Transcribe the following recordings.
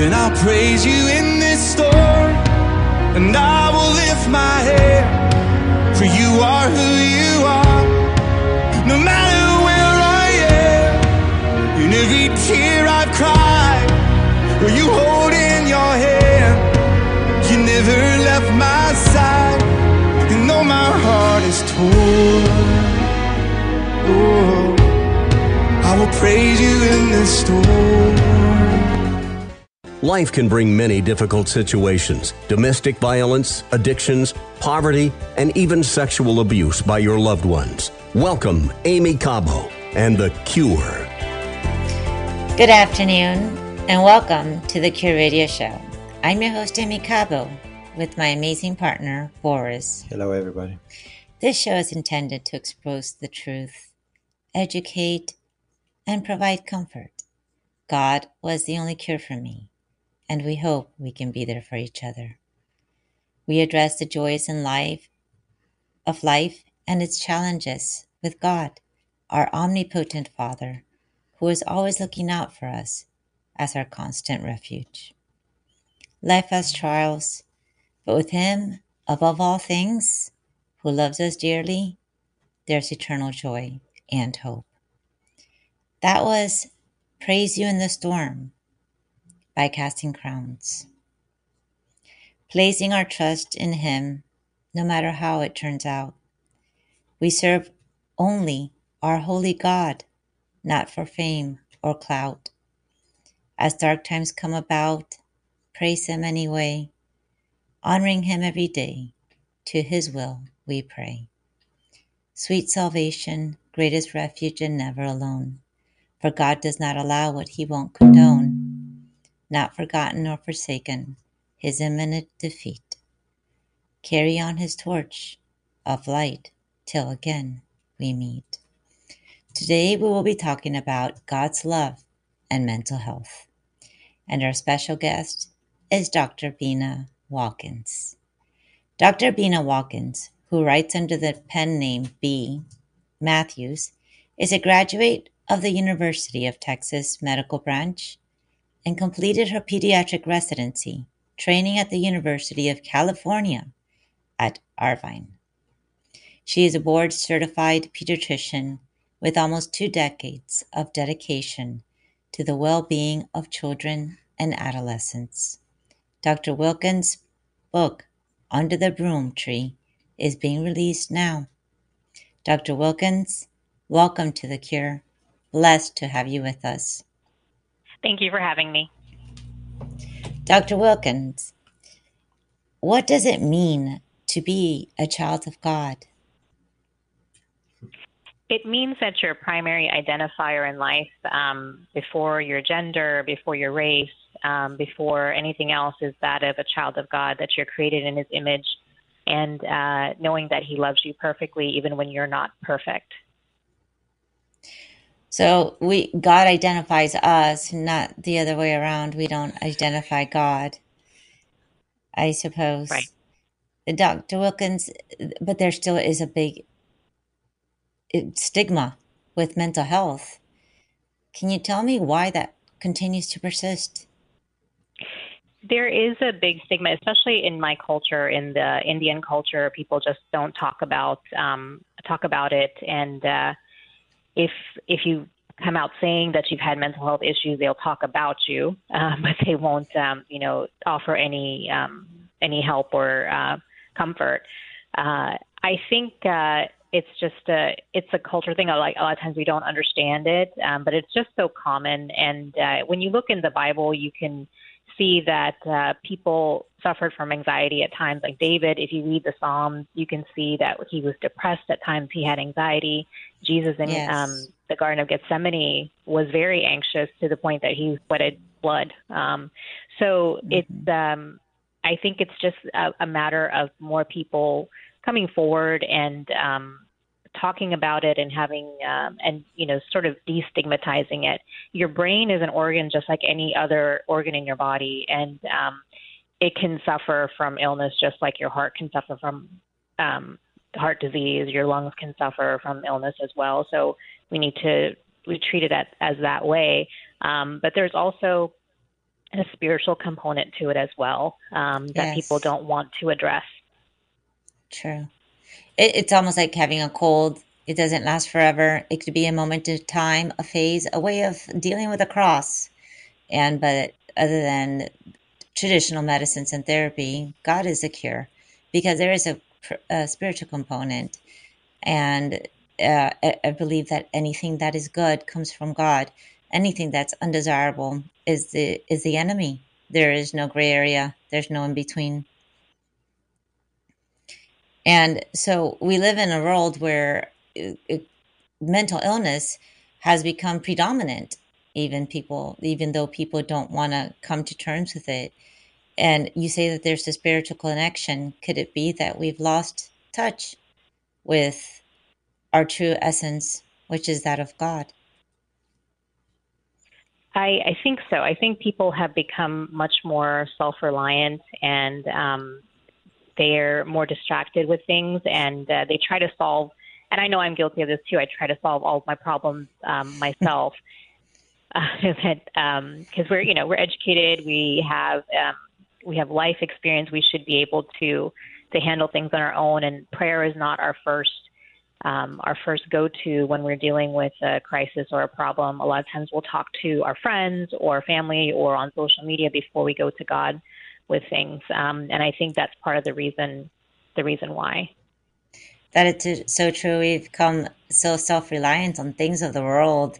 And I'll praise you in this storm. And I will lift my head. For you are who you are. No matter where I am. In every tear I've cried. Or you hold in your hand. You never left my side. And though my heart is torn. Oh, I will praise you in this storm. Life can bring many difficult situations domestic violence, addictions, poverty, and even sexual abuse by your loved ones. Welcome, Aimee Cabo and The Cure. Good afternoon, and welcome to The Cure Radio Show. I'm your host, Aimee Cabo, with my amazing partner, Boris. Hello, everybody. This show is intended to expose the truth, educate, and provide comfort. God was the only cure for me, and we hope we can be there for each other. We address the joys in life of life and its challenges with God, our omnipotent Father, who is always looking out for us as our constant refuge. Life has trials, but with Him, above all things, who loves us dearly, there's eternal joy and hope. That was Praise You in the Storm by Casting Crowns. Placing our trust in Him, no matter how it turns out. We serve only our holy God, not for fame or clout. As dark times come about, praise Him anyway, honoring Him every day. To His will we pray. Sweet salvation, greatest refuge, and never alone. For God does not allow what He won't condone. Not forgotten or forsaken, His imminent defeat. Carry on His torch of light till again we meet. Today we will be talking about God's love and mental health. And our special guest is Dr. Beena Watkins. Dr. Beena Watkins, who writes under the pen name B. Mathews, is a graduate of the University of Texas Medical Branch and completed her pediatric residency training at the University of California at Irvine. She is a board certified pediatrician with almost two decades of dedication to the well being of children and adolescents. Dr. Wilkins' book, Under the Broom Tree, is being released now. Dr. Wilkins, welcome to The Cure. Blessed to have you with us. Thank you for having me. Dr. Wilkins, what does it mean to be a child of God? It means that your primary identifier in life, um, before your gender, before your race, um, before anything else, is that of a child of God, that you're created in His image, and uh, knowing that He loves you perfectly, even when you're not perfect. So we God identifies us, not the other way around. We don't identify God. I suppose. Right. Dr. Wilkins, but there still is a big stigma with mental health. Can you tell me why that continues to persist? There is a big stigma, especially in my culture, in the Indian culture. People just don't talk about um, talk about it, and uh, if if you come out saying that you've had mental health issues, they'll talk about you, uh, but they won't, um, you know, offer any um, any help or uh, comfort. Uh, I think uh, it's just a it's a culture thing. Like a lot of times we don't understand it, um, but it's just so common. And uh, when you look in the Bible, you can see that uh, people suffered from anxiety at times. Like David, if you read the Psalms, you can see that he was depressed at times. He had anxiety. Jesus in Yes. um, the Garden of Gethsemane was very anxious to the point that he sweated blood. Um, so it's um, I think it's just a, a matter of more people coming forward and um, talking about it and having um, and you know sort of destigmatizing it. Your brain is an organ just like any other organ in your body, and um, it can suffer from illness just like your heart can suffer from um, heart disease. Your lungs can suffer from illness as well. So we need to we treat it at, as that way. Um, but there's also a spiritual component to it as well um, that Yes. people don't want to address. True. It, it's almost like having a cold. It doesn't last forever. It could be a moment of time, a phase, a way of dealing with a cross. And but other than traditional medicines and therapy, God is a cure because there is a, a spiritual component, and uh, I, believe that anything that is good comes from God. Anything that's undesirable is the is the enemy. There is no gray area. There's no in between. And so we live in a world where uh, uh, mental illness has become predominant. Even people, even though people don't want to come to terms with it. And you say that there's a spiritual connection. Could it be that we've lost touch with our true essence, which is that of God? I, I think so. I think people have become much more self reliant and um, they're more distracted with things and uh, they try to solve. And I know I'm guilty of this too. I try to solve all of my problems um, myself. that because we're you know we're educated, we have um, we have life experience. We should be able to to handle things on our own. And prayer is not our first um, our first go to when we're dealing with a crisis or a problem. A lot of times we'll talk to our friends or family or on social media before we go to God with things. Um, and I think that's part of the reason the reason why. That it's so true. We've become so self reliant on things of the world.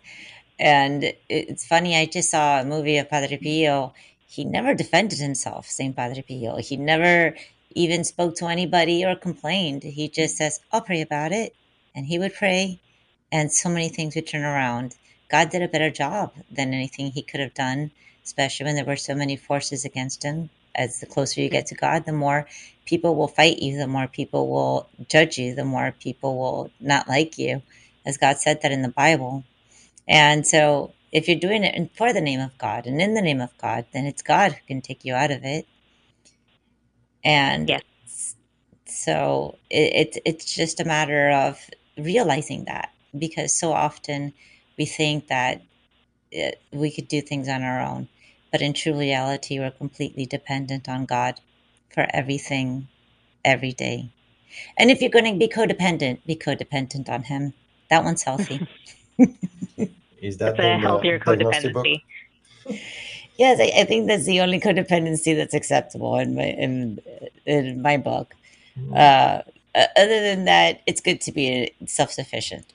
And it's funny, I just saw a movie of Padre Pio. He never defended himself, St. Padre Pio. He never even spoke to anybody or complained. He just says, I'll pray about it. And he would pray, and so many things would turn around. God did a better job than anything he could have done, especially when there were so many forces against him. As the closer you get to God, the more people will fight you, the more people will judge you, the more people will not like you, as God said that in the Bible. And so, if you're doing it in- for the name of God and in the name of God, then it's God who can take you out of it. And Yes. so it, it it's just a matter of realizing that because so often we think that it, we could do things on our own, but in true reality, we're completely dependent on God for everything, every day. And if you're going to be codependent, be codependent on Him. That one's healthy. Is that It's a in the healthier diagnostic codependency. yes, I, I think that's the only codependency that's acceptable in my in, in my book. Mm-hmm. Uh, uh, other than that, it's good to be uh, self sufficient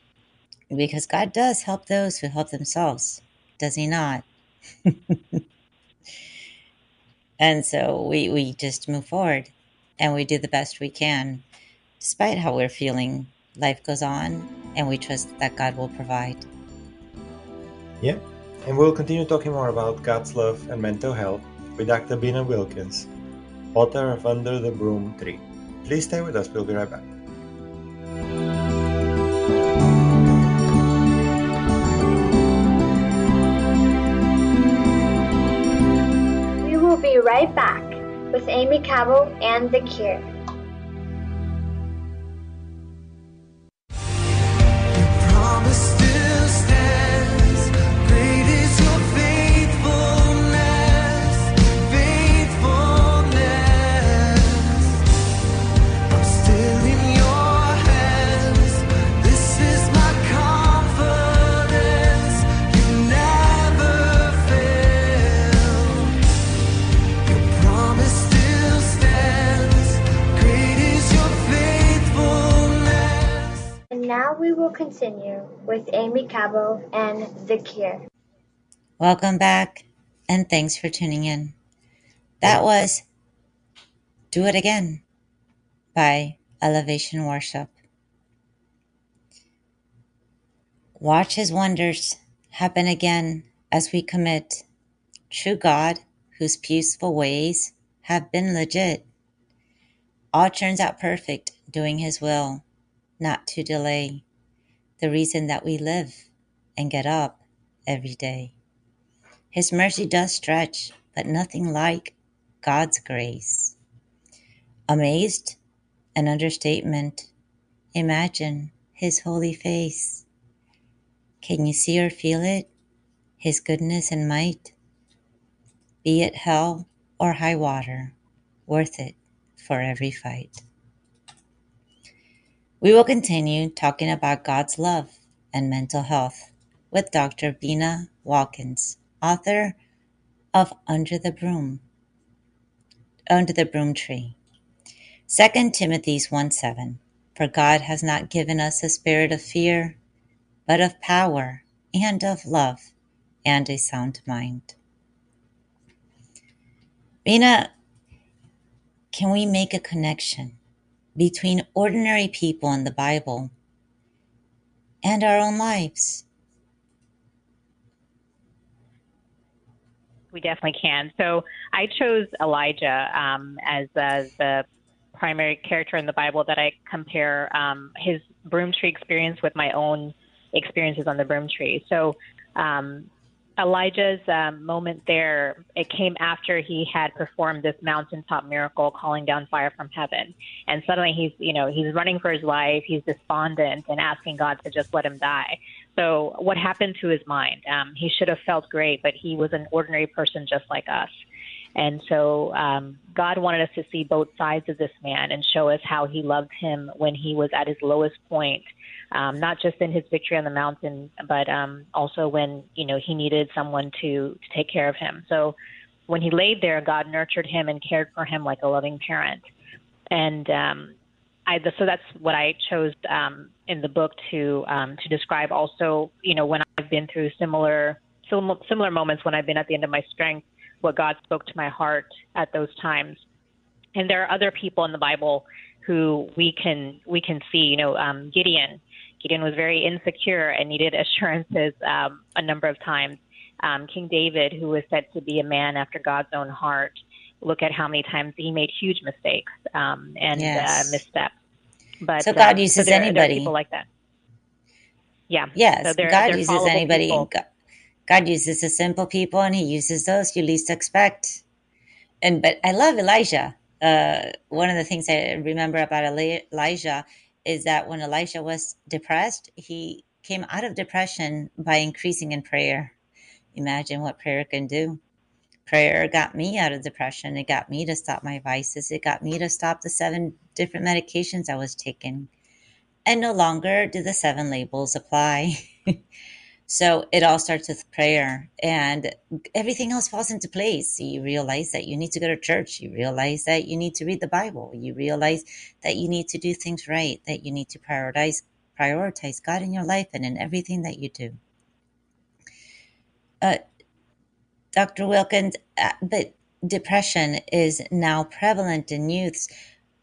because God does help those who help themselves, does He not? and so we, we just move forward and we do the best we can, despite how we're feeling. Life goes on, and we trust that God will provide. Yeah, and we'll continue talking more about God's love and mental health with Dr. Beena Wilkins, author of Under the Broom Tree. Please stay with us, we'll be right back. We will be right back with Aimee Cabo and The Cure. Aimee Cabo and The Cure. Welcome back, and thanks for tuning in. That was Do It Again by Elevation Worship. Watch His wonders happen again as we commit. True God, whose peaceful ways have been legit. All turns out perfect, doing His will, not to delay. The reason that we live and get up every day. His mercy does stretch, but nothing like God's grace. Amazed? An understatement. Imagine His holy face. Can you see or feel it? His goodness and might? be it hell or high water, worth it for every fight. We will continue talking about God's love and mental health with Dr. Beena Watkins, author of Under the Broom, Under the Broom Tree. 2 Timothy 1 7. For God has not given us a spirit of fear, but of power and of love and a sound mind. Beena, can we make a connection between ordinary people in the Bible and our own lives? We definitely can. So I chose Elijah um, as uh, the primary character in the Bible that I compare um, his broom tree experience with my own experiences on the broom tree. So um, Elijah's um, moment there, it came after he had performed this mountaintop miracle, calling down fire from heaven. And suddenly he's, you know, he's running for his life. He's despondent and asking God to just let him die. So what happened to his mind? Um, he should have felt great, but he was an ordinary person just like us. And so um, God wanted us to see both sides of this man and show us how he loved him when he was at his lowest point um, not just in his victory on the mountain, but um, also when you know he needed someone to, to take care of him. So when he laid there, God nurtured him and cared for him like a loving parent. And um, I, so that's what I chose um, in the book to um, to describe. Also, you know, when I've been through similar similar moments when I've been at the end of my strength, what God spoke to my heart at those times. And there are other people in the Bible who we can we can see. You know, um, Gideon Gideon was very insecure and needed assurances um, a number of times. Um, King David, who was said to be a man after God's own heart, look at how many times he made huge mistakes um, and uh, yes. uh, missteps. But so God uh, uses so there, anybody. There people like that. Yeah. Yes. So God uses anybody. God, God uses the simple people, and He uses those you least expect. And but I love Elijah. Uh, one of the things I remember about Elijah is that when Elijah was depressed, he came out of depression by increasing in prayer. Imagine what prayer can do. Prayer got me out of depression. It got me to stop my vices. It got me to stop the seven different medications I was taking. And no longer do the seven labels apply. So it all starts with prayer and everything else falls into place. You realize that you need to go to church. You realize that you need to read the Bible. You realize that you need to do things right, that you need to prioritize prioritize God in your life and in everything that you do. Uh, Dr. Wilkins, uh, but depression is now prevalent in youths.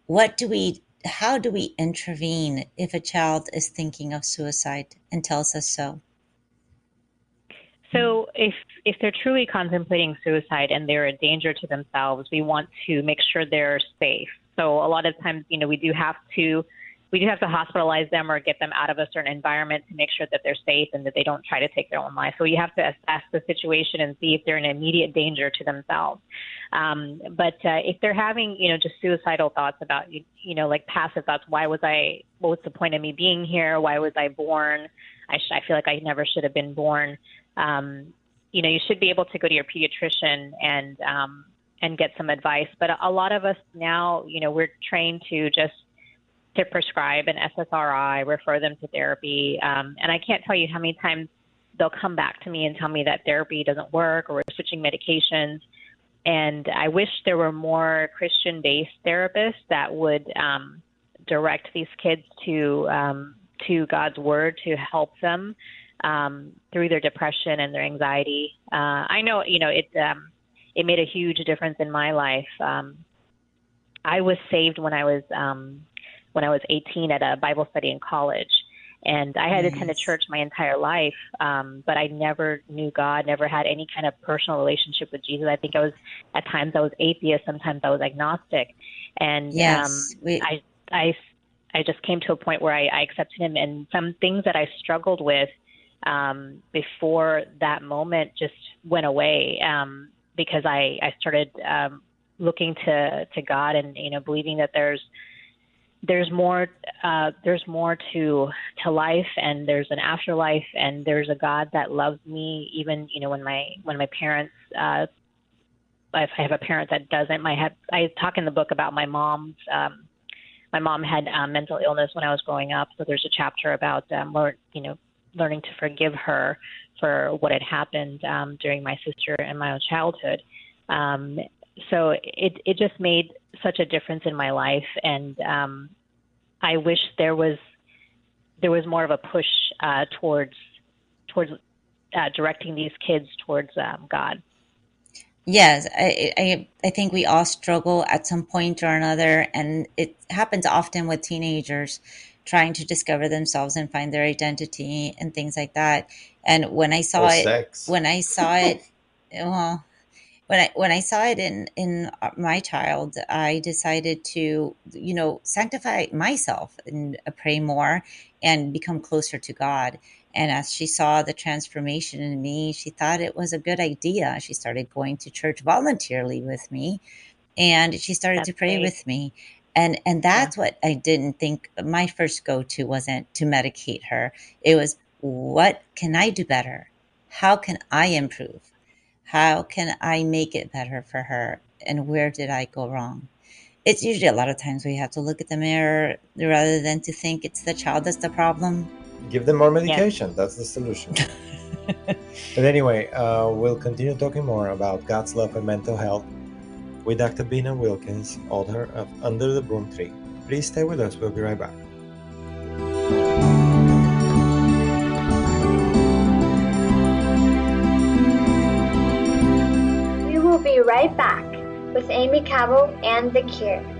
What do we how do we intervene if a child is thinking of suicide and tells us so? So if if they're truly contemplating suicide and they're a danger to themselves, we want to make sure they're safe. So a lot of times, you know, we do have to we do have to hospitalize them or get them out of a certain environment to make sure that they're safe and that they don't try to take their own life. So you have to assess the situation and see if they're in immediate danger to themselves. Um, but uh, if they're having, you know, just suicidal thoughts about, you, you know, like passive thoughts, why was I, what was the point of me being here? Why was I born? I, sh- I feel like I never should have been born um, you know, you should be able to go to your pediatrician and um, and get some advice. But a lot of us now, you know, we're trained to just to prescribe an SSRI, refer them to therapy, um, and I can't tell you how many times they'll come back to me and tell me that therapy doesn't work or we're switching medications. And I wish there were more Christian-based therapists that would um, direct these kids to um, to God's Word to help them um, through their depression and their anxiety. Uh, I know, you know, it um, it made a huge difference in my life. Um, I was saved when I was um, when I was 18 at a Bible study in college, and I had nice. attended church my entire life, um, but I never knew God, never had any kind of personal relationship with Jesus. I think I was at times I was atheist, sometimes I was agnostic, and yes, um, we- I I I just came to a point where I, I accepted Him, and some things that I struggled with um, before that moment just went away um, because I, I started um, looking to, to God and you know believing that there's there's more uh, there's more to to life and there's an afterlife and there's a God that loves me even you know when my when my parents uh, if I have a parent that doesn't. My I talk in the book about my mom's. Um, my mom had um, mental illness when I was growing up, so there's a chapter about um, learn, you know, learning to forgive her for what had happened um, during my sister and my own childhood. Um, so it it just made such a difference in my life, and um, I wish there was there was more of a push uh, towards towards uh, directing these kids towards um, God. Yes, I, I I think we all struggle at some point or another, and it happens often with teenagers trying to discover themselves and find their identity and things like that. And when I saw Or it, sex. when I saw it, well, when I when I saw it in in my child, I decided to you know sanctify myself and uh, pray more and become closer to God. And as she saw the transformation in me, she thought it was a good idea. She started going to church voluntarily with me, and she started That's to pray great. with me. And and that's what I didn't think. My first go to wasn't to medicate her. It was what can I do better? How can I improve? How can I make it better for her? And where did I go wrong? It's usually a lot of times we have to look at the mirror rather than to think it's the child that's the problem. Give them more medication. That's the solution. but anyway, uh, we'll continue talking more about God's love and mental health with Dr. Beena Wilkins, author of Under the Broom Tree. Please stay with us. We'll be right back. We will be right back with Aimee Cabo and The Cure.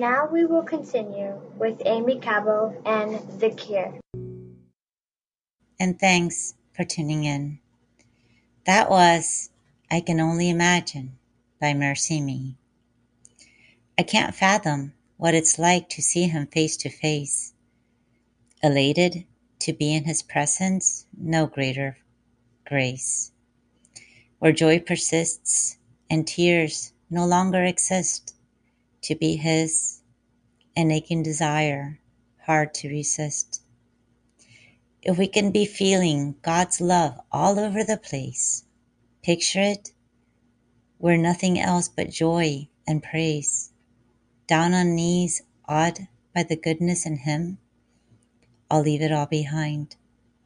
Now we will continue with Aimee Cabo and The Cure. And thanks for tuning in. That was I Can Only Imagine by MercyMe. I can't fathom what it's like to see him face to face. Elated to be in his presence, no greater grace. Where joy persists and tears no longer exist, to be his, an aching desire, hard to resist. If we can be feeling God's love all over the place, picture it where nothing else but joy and praise. Down on knees, awed by the goodness in Him, I'll leave it all behind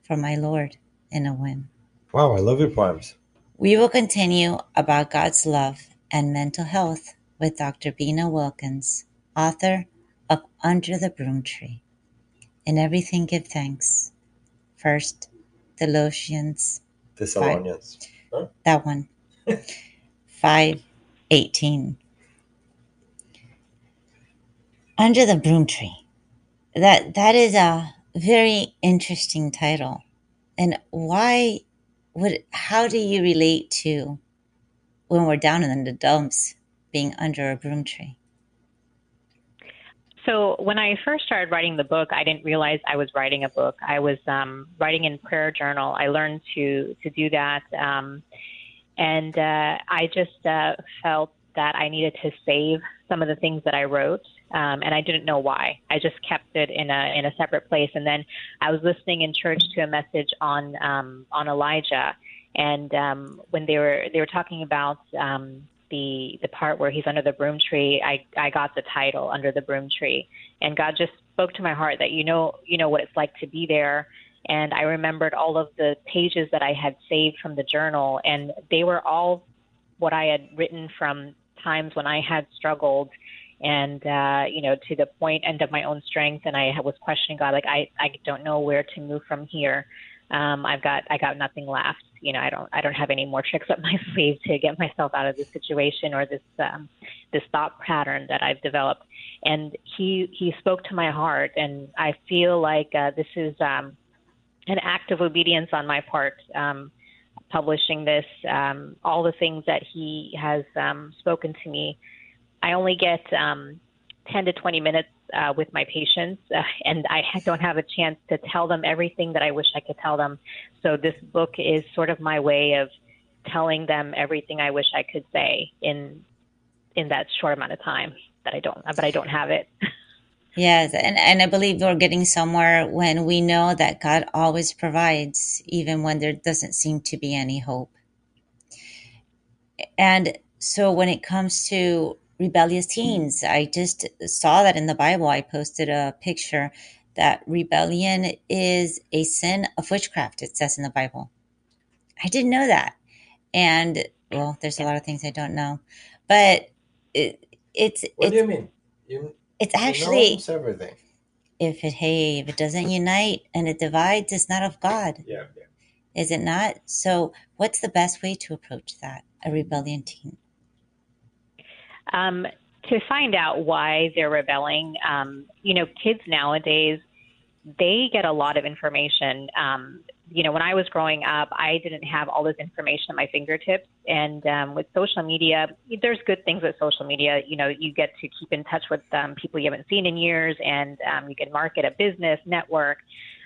for my Lord in a whim. Wow, I love your poems. We will continue about God's love and mental health with Dr. Beena Wilkins, author of Under the Broom Tree. In everything, give thanks. First, the Thessalonians, Thessalonians. Huh? that one, 518. Under the Broom Tree. That that is a very interesting title. And why would how do you relate to when we're down in the dumps being under a broom tree? So when I first started writing the book, I didn't realize I was writing a book. I was um, writing in prayer journal. I learned to to do that, um, and uh, I just uh, felt that I needed to save some of the things that I wrote, um, and I didn't know why. I just kept it in a in a separate place. And then I was listening in church to a message on um, on Elijah, and um, when they were they were talking about um, the the part where he's under the broom tree, I I got the title under the broom tree, and God just spoke to my heart that you know you know what it's like to be there. And I remembered all of the pages that I had saved from the journal, and they were all what I had written from times when I had struggled and uh you know to the point end of my own strength. And I was questioning God like I I don't know where to move from here. Um I've got I got nothing left you know I don't I don't have any more tricks up my sleeve to get myself out of this situation or this um this thought pattern that I've developed and he he spoke to my heart and I feel like uh this is um an act of obedience on my part um publishing this, um, all the things that he has um, spoken to me. I only get um, 10 to 20 minutes uh, with my patients, uh, and I don't have a chance to tell them everything that I wish I could tell them. So this book is sort of my way of telling them everything I wish I could say in in that short amount of time that I don't, but I don't have it. Yes, and, and I believe we're getting somewhere when we know that God always provides, even when there doesn't seem to be any hope. And so when it comes to rebellious teens, I just saw that in the Bible. I posted a picture that rebellion is a sin of witchcraft, it says in the Bible. I didn't know that. And well, there's a lot of things I don't know, but it, it's What it's do you mean? You, it's you know actually everything. if it hey if it doesn't unite and it divides, it's not of God, Yeah, yeah. is it not? So what's the best way to approach that? A rebellion teen. Um, to find out why they're rebelling. Um, you know, kids nowadays, they get a lot of information. Um, you know, when I was growing up, I didn't have all this information at my fingertips. And um, with social media, there's good things with social media. You know, you get to keep in touch with um, people you haven't seen in years, and um, you can market a business, network.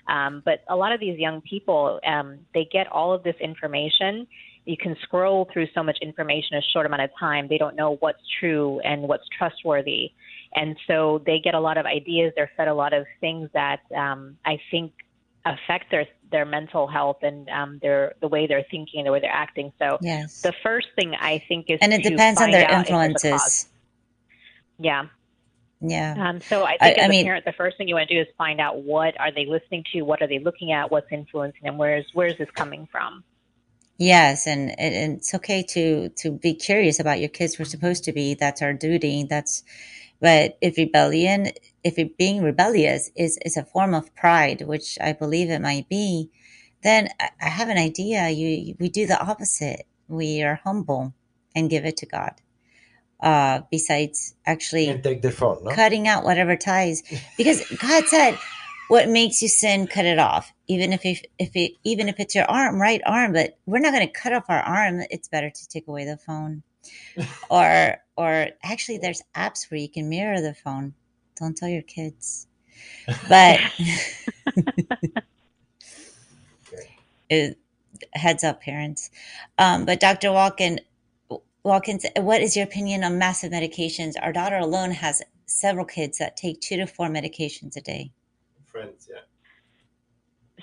Um, but a lot of these young people, um, they get all of this information you can scroll through so much information in a short amount of time. They don't know what's true and what's trustworthy. And so they get a lot of ideas. They're fed a lot of things that um, I think affect their their mental health and um, their the way they're thinking, and the way they're acting. So Yes. the first thing I think is and it depends on their out if there's a cause. influences. Yeah. Yeah. Um, so I I- think I as mean- parent, the first thing you want to do is find out what are they listening to, what are they looking at, what's influencing them, where's where's this coming from? Yes, and, and and it's okay to to be curious about your kids. We're supposed to be. That's our duty. That's, but if rebellion, if it being rebellious is is a form of pride, which I believe it might be, then I, I have an idea. You, we do the opposite. We are humble and give it to God. Uh, besides actually take the phone, no? cutting out whatever ties because god said what makes you sin cut it off. Even if it, if it even if it's your arm right arm but we're not going to cut off our arm. It's better to take away the phone. Or or actually there's apps where you can mirror the phone. Don't tell your kids. But it, heads up parents. Um, but dr walken Watkins, what is your opinion on massive medications? Our daughter alone has several kids that take two to four medications a day. Friends, yeah.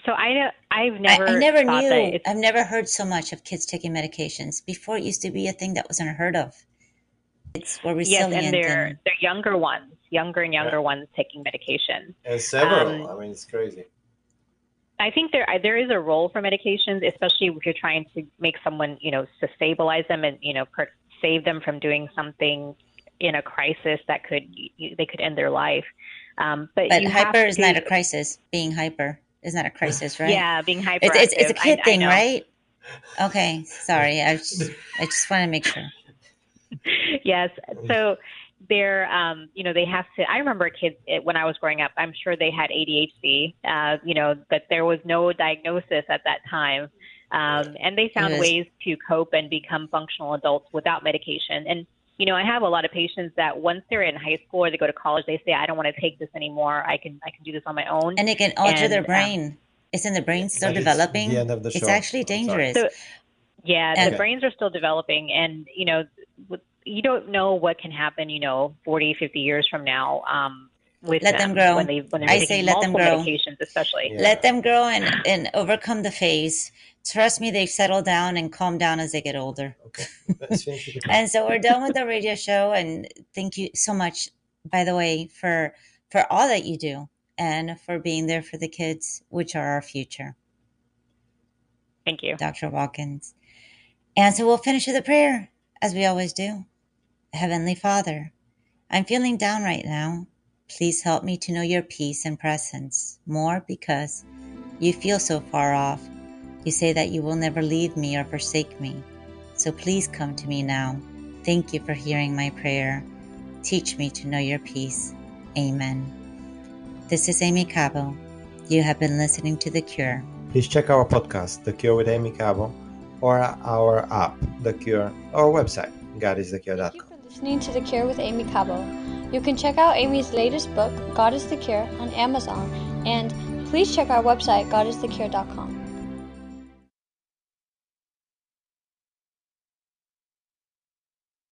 So I I've never I never knew. that I've never heard so much of kids taking medications. Before, it used to be a thing that was unheard of. It's where we're yes, resilient. and they're and- they're younger ones, younger and younger Yeah. ones taking medication. And several. Um, I mean, it's crazy. I think there there is a role for medications, especially if you're trying to make someone you know to stabilize them and you know per, save them from doing something in a crisis that could you, they could end their life. Um, but but hyper is to- not a crisis. Being hyper is not a crisis, right? Yeah, being hyper. It's, it's, it's a kid I- I thing, know. right? Okay, sorry. I just, I just want to make sure. yes. So they're, um, you know, they have to. I remember kids eh, when I was growing up. I'm sure they had ADHD. Uh, you know, but there was no diagnosis at that time, um, and they found ways to cope and become functional adults without medication. And you know, I have a lot of patients that once they're in high school or they go to college, they say, "I don't want to take this anymore. I can, I can do this on my own." And it can alter And, their um, brain. Isn't the brain still But it's developing? the end of the It's actually dangerous. So- Yeah, And- the brains are still developing, and you know, you don't know what can happen. You know, 40, 50 years from now, um, with Let them grow. when they when they're I taking say let them multiple grow. medications, especially. Yeah. let them grow and, and overcome the phase. Trust me, they settle down and calm down as they get older. Okay, let's finish And so we're done with the radio show. And thank you so much, by the way, for for all that you do and for being there for the kids, which are our future, Thank you. Dr. Watkins. And so we'll finish with a prayer, as we always do. Heavenly Father, I'm feeling down right now. Please help me to know your peace and presence more because you feel so far off. You say that you will never leave me or forsake me. So please come to me now. Thank you for hearing my prayer. Teach me to know your peace. Amen. This is Aimee Cabo. You have been listening to The Cure. Please check our podcast, The Cure with Aimee Cabo, or our app, The Cure, or website, godisthecure.com. Thank you for listening to The Cure with Aimee Cabo. You can check out Aimee's latest book, God is the Cure, on Amazon, and please check our website, godisthecure.com.